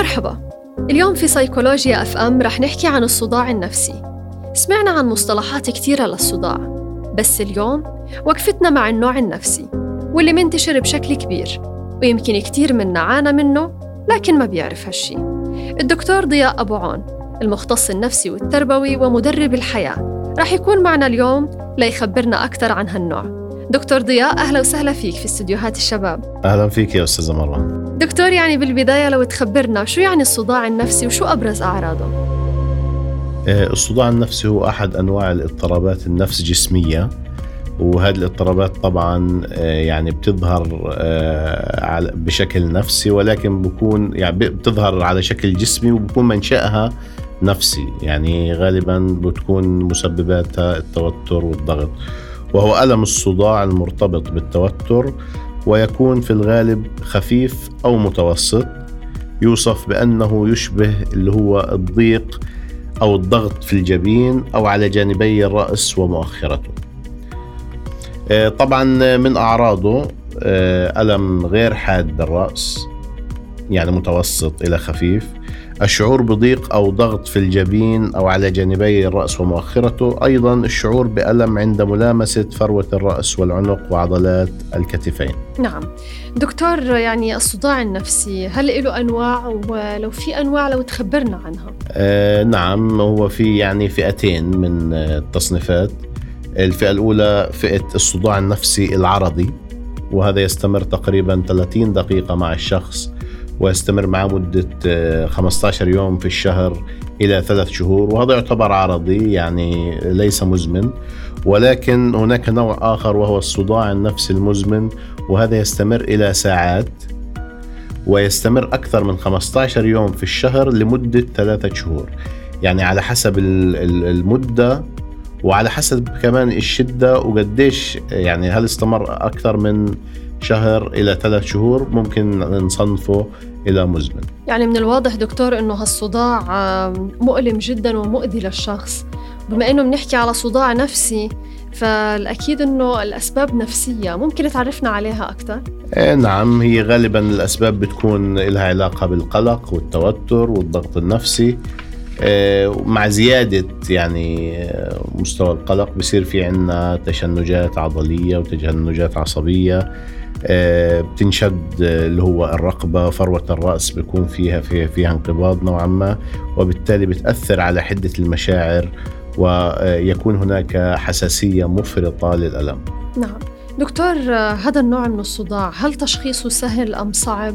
مرحبا. اليوم في سيكولوجيا FM رح نحكي عن الصداع النفسي. سمعنا عن مصطلحات كثيرة للصداع بس اليوم وقفتنا مع النوع النفسي واللي منتشر بشكل كبير ويمكن كثير منا عانى منه لكن ما بيعرف هالشي. الدكتور ضياء أبو عون المختص النفسي والتربوي ومدرب الحياة رح يكون معنا اليوم ليخبرنا أكثر عن هالنوع. دكتور ضياء أهلا وسهلا فيك في استديوهات الشباب. أهلا فيك يا أستاذة مروة دكتور يعني بالبداية لو تخبرنا شو يعني الصداع النفسي وشو أبرز أعراضه؟ آه، الصداع النفسي هو أحد أنواع الاضطرابات النفس جسمية وهذه الاضطرابات طبعا آه، يعني بتظهر آه، بشكل نفسي ولكن بكون يعني بتظهر على شكل جسمي وبكون منشأها نفسي يعني غالبا بتكون مسبباتها التوتر والضغط وهو ألم الصداع المرتبط بالتوتر ويكون في الغالب خفيف أو متوسط يوصف بأنه يشبه اللي هو الضيق أو الضغط في الجبين أو على جانبي الرأس ومؤخرته. آه، طبعا من أعراضه آه، ألم غير حاد بالرأس يعني متوسط إلى خفيف. الشعور بضيق أو ضغط في الجبين أو على جانبي الرأس ومؤخرته. أيضا الشعور بألم عند ملامسة فروة الرأس والعنق وعضلات الكتفين. نعم. دكتور يعني الصداع النفسي هل له أنواع؟ ولو في أنواع لو تخبرنا عنها. آه نعم. هو في يعني فئتين من التصنيفات. الفئة الأولى فئة الصداع النفسي العرضي وهذا يستمر تقريبا 30 دقيقة مع الشخص. ويستمر معه مدة 15 آه، يوم في الشهر إلى ثلاث شهور. وهذا يعتبر عرضي يعني ليس مزمن. ولكن هناك نوع آخر وهو الصداع النفسي المزمن وهذا يستمر إلى ساعات ويستمر أكثر من 15 يوم في الشهر لمدة ثلاثة شهور. يعني على حسب المدة وعلى حسب كمان الشدة وقديش يعني هل استمر أكثر من شهر إلى ثلاث شهور ممكن نصنفه إلى مزمن يعني من الواضح دكتور أنه هالصداع مؤلم جدا ومؤذي للشخص. بما أنه بنحكي على صداع نفسي فالأكيد أنه الأسباب نفسية. ممكن تعرفنا عليها أكثر؟ إيه نعم هي غالبا الأسباب بتكون لها علاقة بالقلق والتوتر والضغط النفسي. إيه مع زيادة يعني مستوى القلق بصير في عنا تشنجات عضلية وتشنجات عصبية. آه، بتنشد اللي هو الرقبة فروة الرأس بيكون فيها فيها, انقباض نوعا ما وبالتالي بتأثر على حدة المشاعر ويكون هناك حساسية مفرطة للألم نعم دكتور هذا النوع من الصداع هل تشخيصه سهل أم صعب؟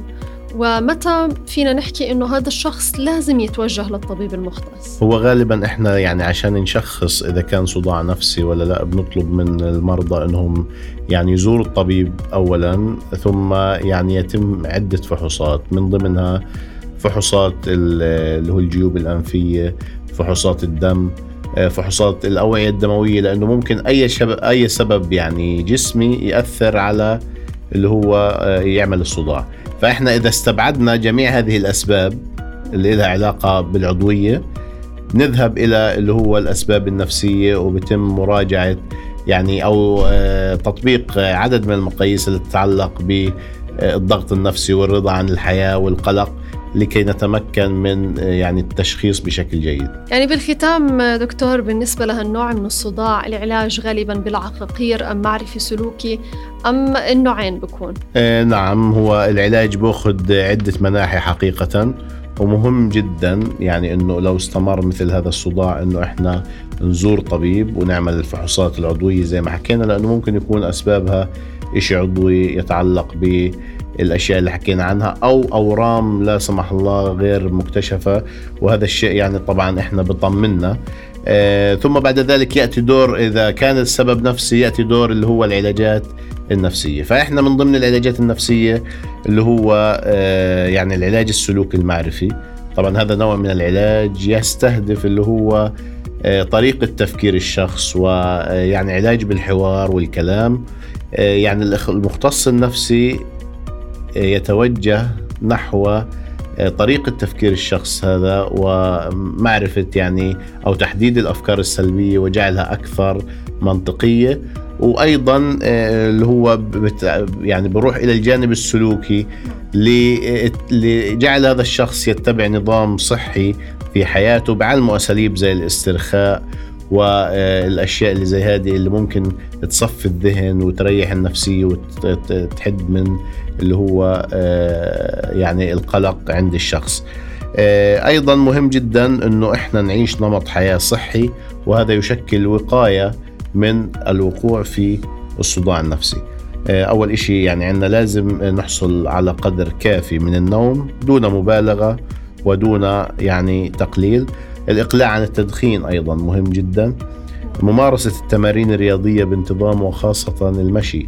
ومتى فينا نحكي إنه هذا الشخص لازم يتوجه للطبيب المختص هو غالبا إحنا يعني عشان نشخص إذا كان صداع نفسي ولا لا بنطلب من المرضى إنهم يعني يزوروا الطبيب اولا ثم يعني يتم عدة فحوصات من ضمنها فحوصات اللي هو الجيوب الأنفية فحوصات الدم فحوصات الأوعية الدموية لأنه ممكن أي. أي سبب يعني جسمي يأثر على اللي هو يعمل الصداع فإحنا إذا استبعدنا جميع هذه الأسباب اللي لها علاقة بالعضوية نذهب إلى اللي هو الأسباب النفسية وبتم مراجعة يعني أو آه، تطبيق عدد من المقاييس اللي تتعلق بالضغط النفسي والرضا عن الحياة والقلق. لكي نتمكن من يعني التشخيص بشكل جيد. يعني بالختام دكتور بالنسبة لهالنوع من الصداع العلاج غالبا بالعقاقير أم معرفي سلوكي أم النوعين بكون؟ آه نعم هو العلاج بأخذ عدة مناحي حقيقة ومهم جدا يعني إنه لو استمر مثل هذا الصداع إنه إحنا نزور طبيب ونعمل الفحوصات العضوية زي ما حكينا لأنه ممكن يكون أسبابها شيء عضوي يتعلق ب الأشياء اللي حكينا عنها أو أورام لا سمح الله غير مكتشفة. وهذا الشيء يعني طبعا إحنا بطمنا. آه ثم بعد ذلك يأتي دور إذا كان السبب نفسي يأتي دور اللي هو العلاجات النفسية. فإحنا من ضمن العلاجات النفسية اللي هو آه يعني العلاج السلوكي المعرفي. طبعا هذا نوع من العلاج يستهدف اللي هو آه طريقة تفكير الشخص ويعني آه، علاج بالحوار والكلام. آه، يعني المختص النفسي يتوجه نحو آه، طريقة تفكير الشخص هذا ومعرفة يعني أو تحديد الأفكار السلبية وجعلها أكثر منطقية. وأيضا آه، اللي هو يعني بروح إلى الجانب السلوكي لجعل هذا الشخص يتبع نظام صحي في حياته بعلمه اساليب زي الاسترخاء والأشياء اللي زي هذه اللي ممكن تصفي الذهن وتريح النفسية وتحد من اللي هو آه، يعني القلق عند الشخص. آه، أيضا مهم جدا إنه إحنا نعيش نمط حياة صحي وهذا يشكل وقاية من الوقوع في الصداع النفسي. آه، أول إشي يعني عندنا لازم نحصل على قدر كافي من النوم دون مبالغة ودون يعني تقليل. الإقلاع عن التدخين أيضا مهم جدا. ممارسة التمارين الرياضية بانتظام وخاصة المشي.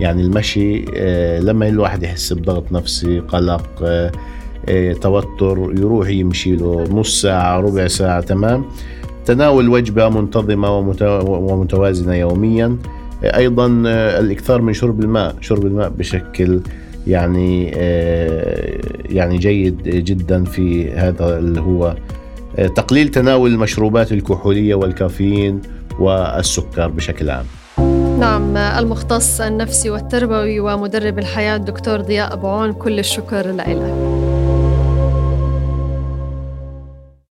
يعني المشي آه، لما الواحد يحس بضغط نفسي قلق آه، توتر يروح يمشي له نص ساعة ربع ساعة تمام. تناول وجبة منتظمة ومتوازنة يوميا. آه، أيضا الإكثار من شرب الماء. شرب الماء بشكل يعني يعني جيد جدا في هذا اللي هو تقليل تناول المشروبات الكحولية والكافيين والسكر بشكل عام. نعم المختص النفسي والتربوي ومدرب الحياة الدكتور ضياء أبو عون كل الشكر لك.